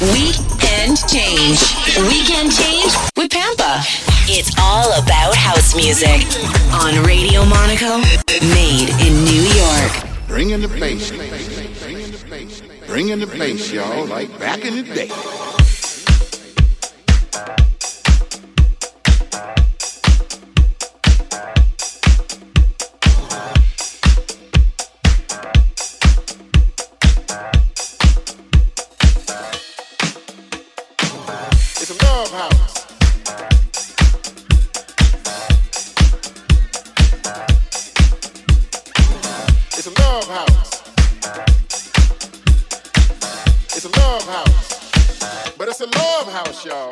Weekend Change. Weekend Change with Pampa. It's all about house music on Radio Monaco, made in New York. Bring in the bass. Bring in the bass, y'all, like back in the day. y'all.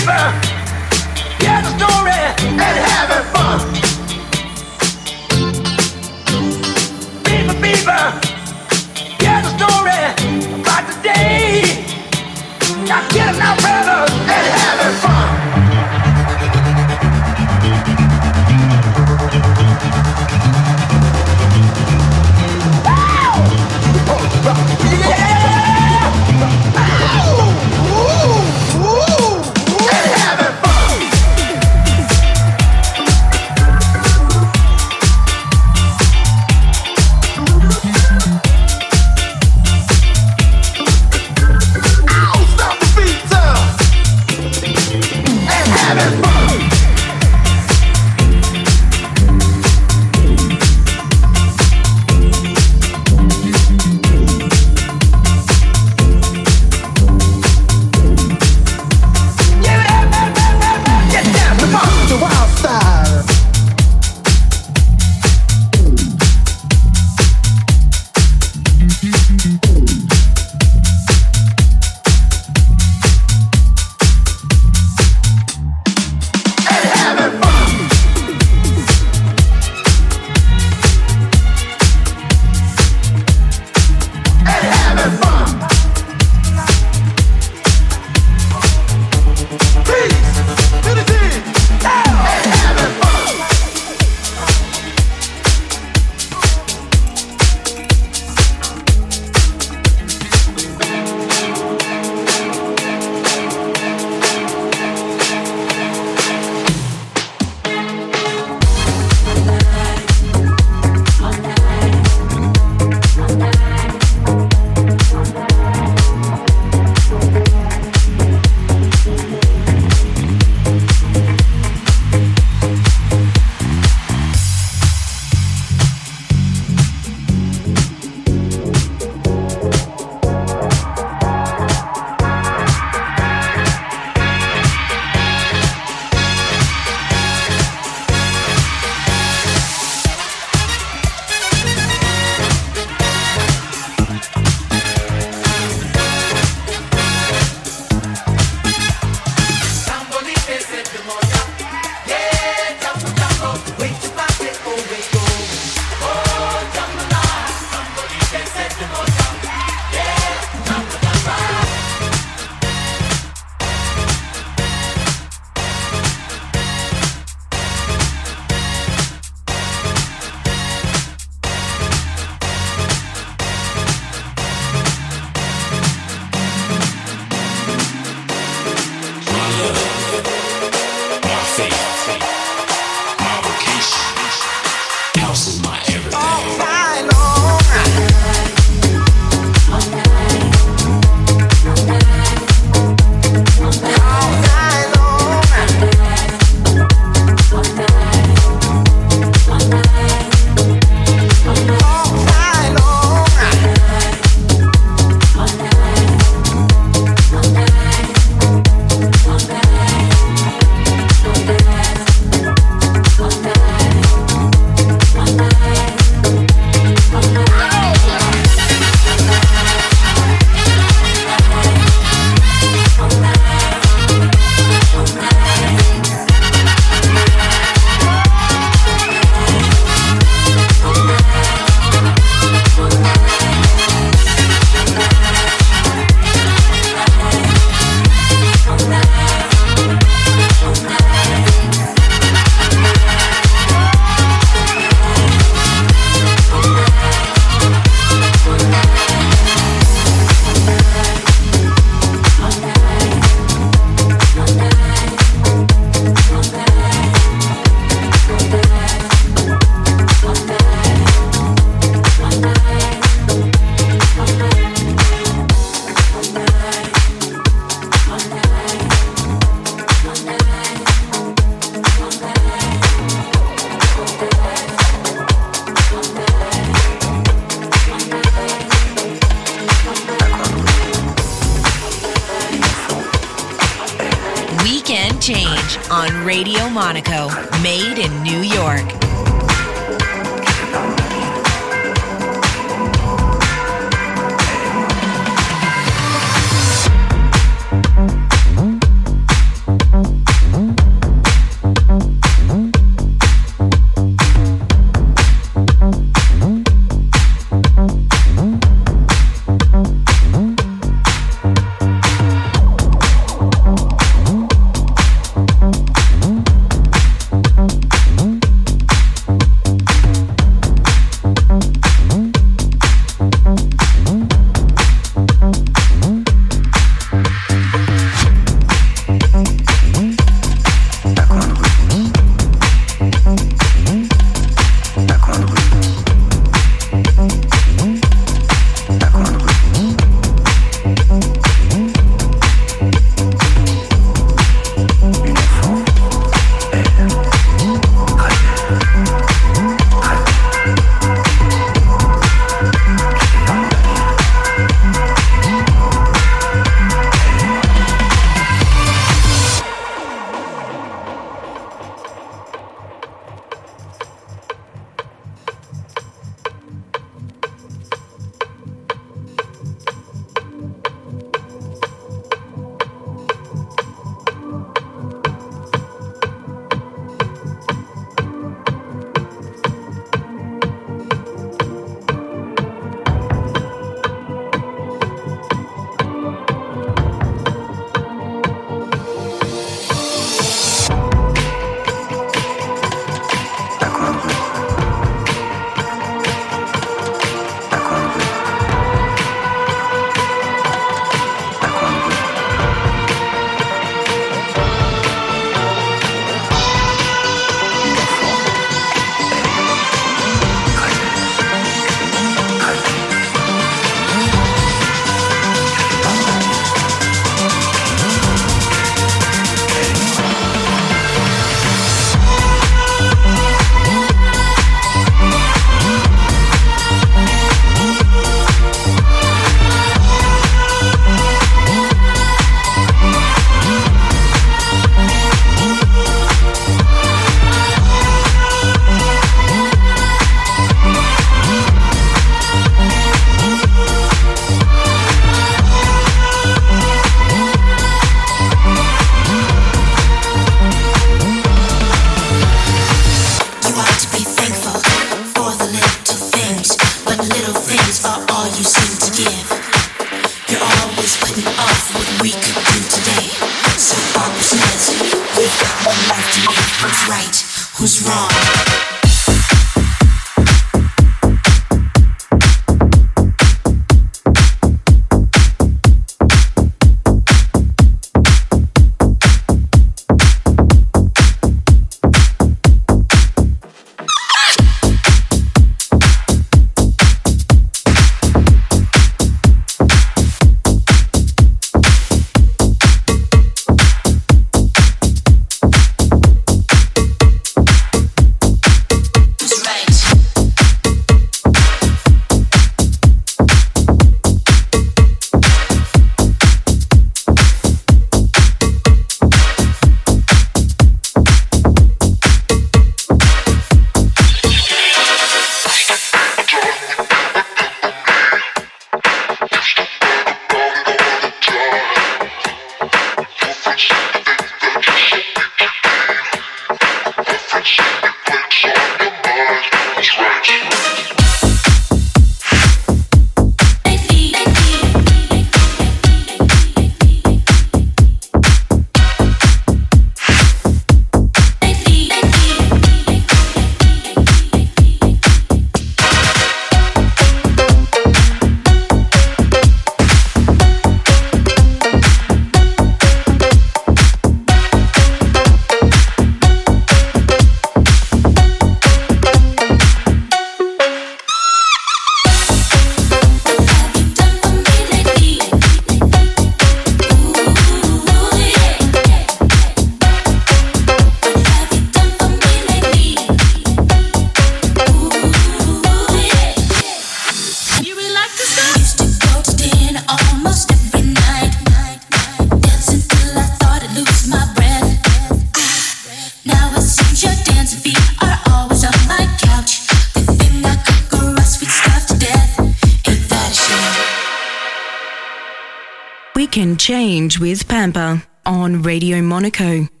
Change with Pampa on Radio Monaco.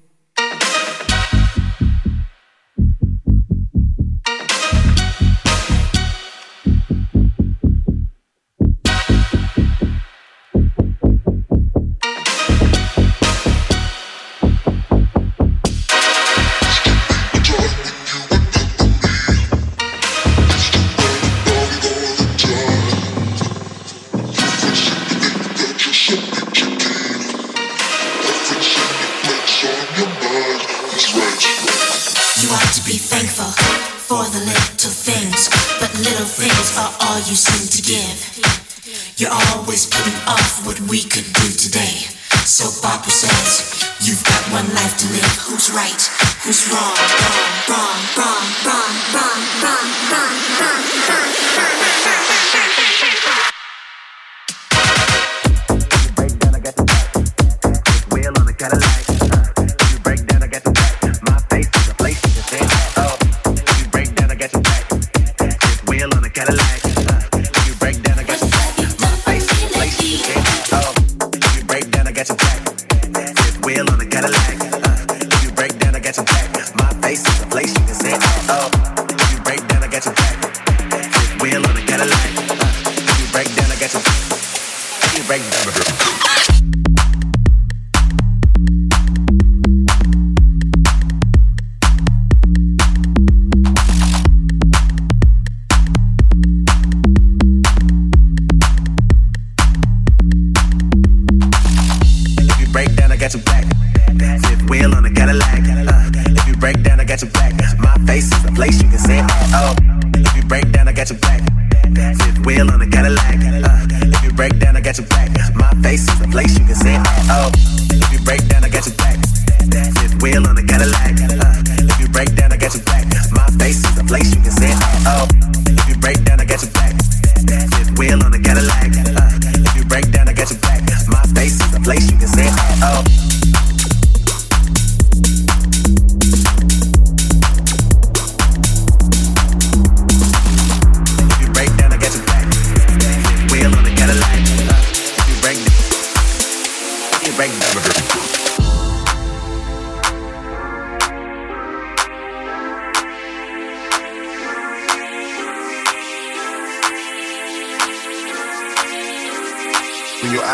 Little things are all you seem to give. You're always putting off what we could do today. So Barbara says, You've got one life to live. Who's right? Who's wrong? Wrong, wrong, wrong, wrong, wrong, wrong, wrong, wrong, wrong, wrong, wrong, wrong, wrong, wrong. Cadillac.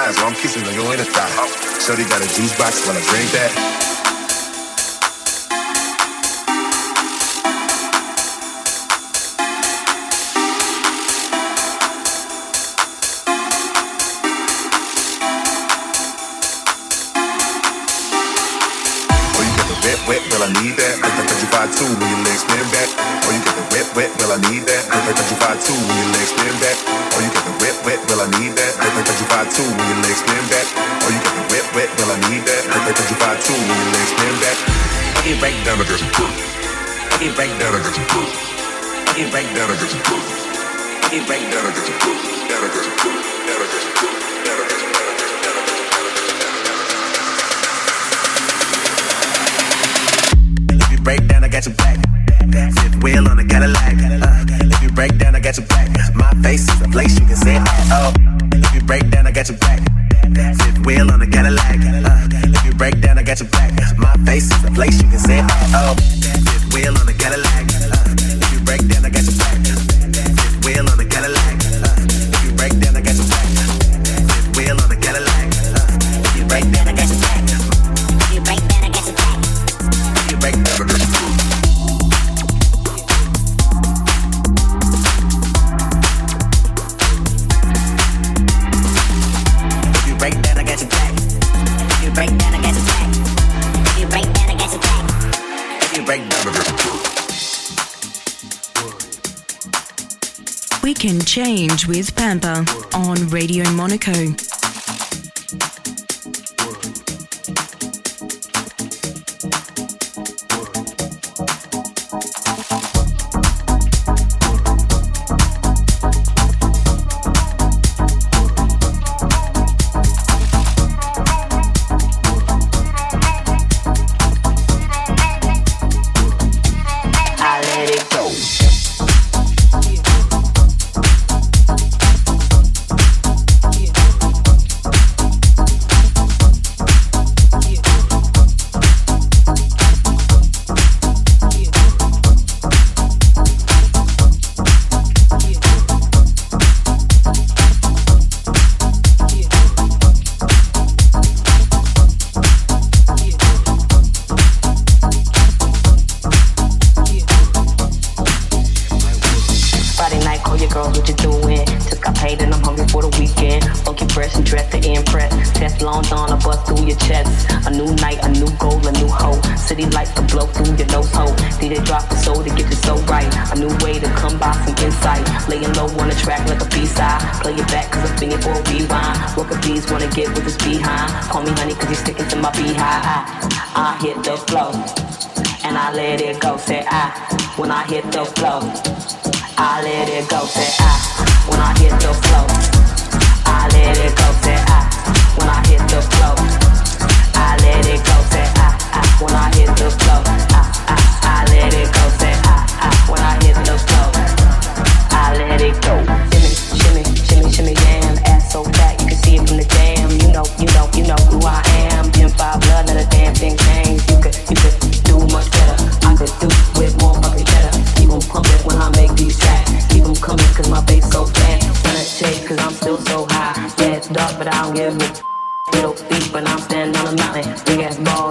thighs while I'm kissing on your inner thigh. Shorty got a juice box when I drink that. niggas a boo. It right that niggas a boo. It right that niggas a boo. That niggas a boo. That niggas a boo. Tampa on Radio Monaco. but I don't give a little feet, but I'm standing on a mountain. Big ass ball.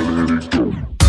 Let it go.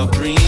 myself dreaming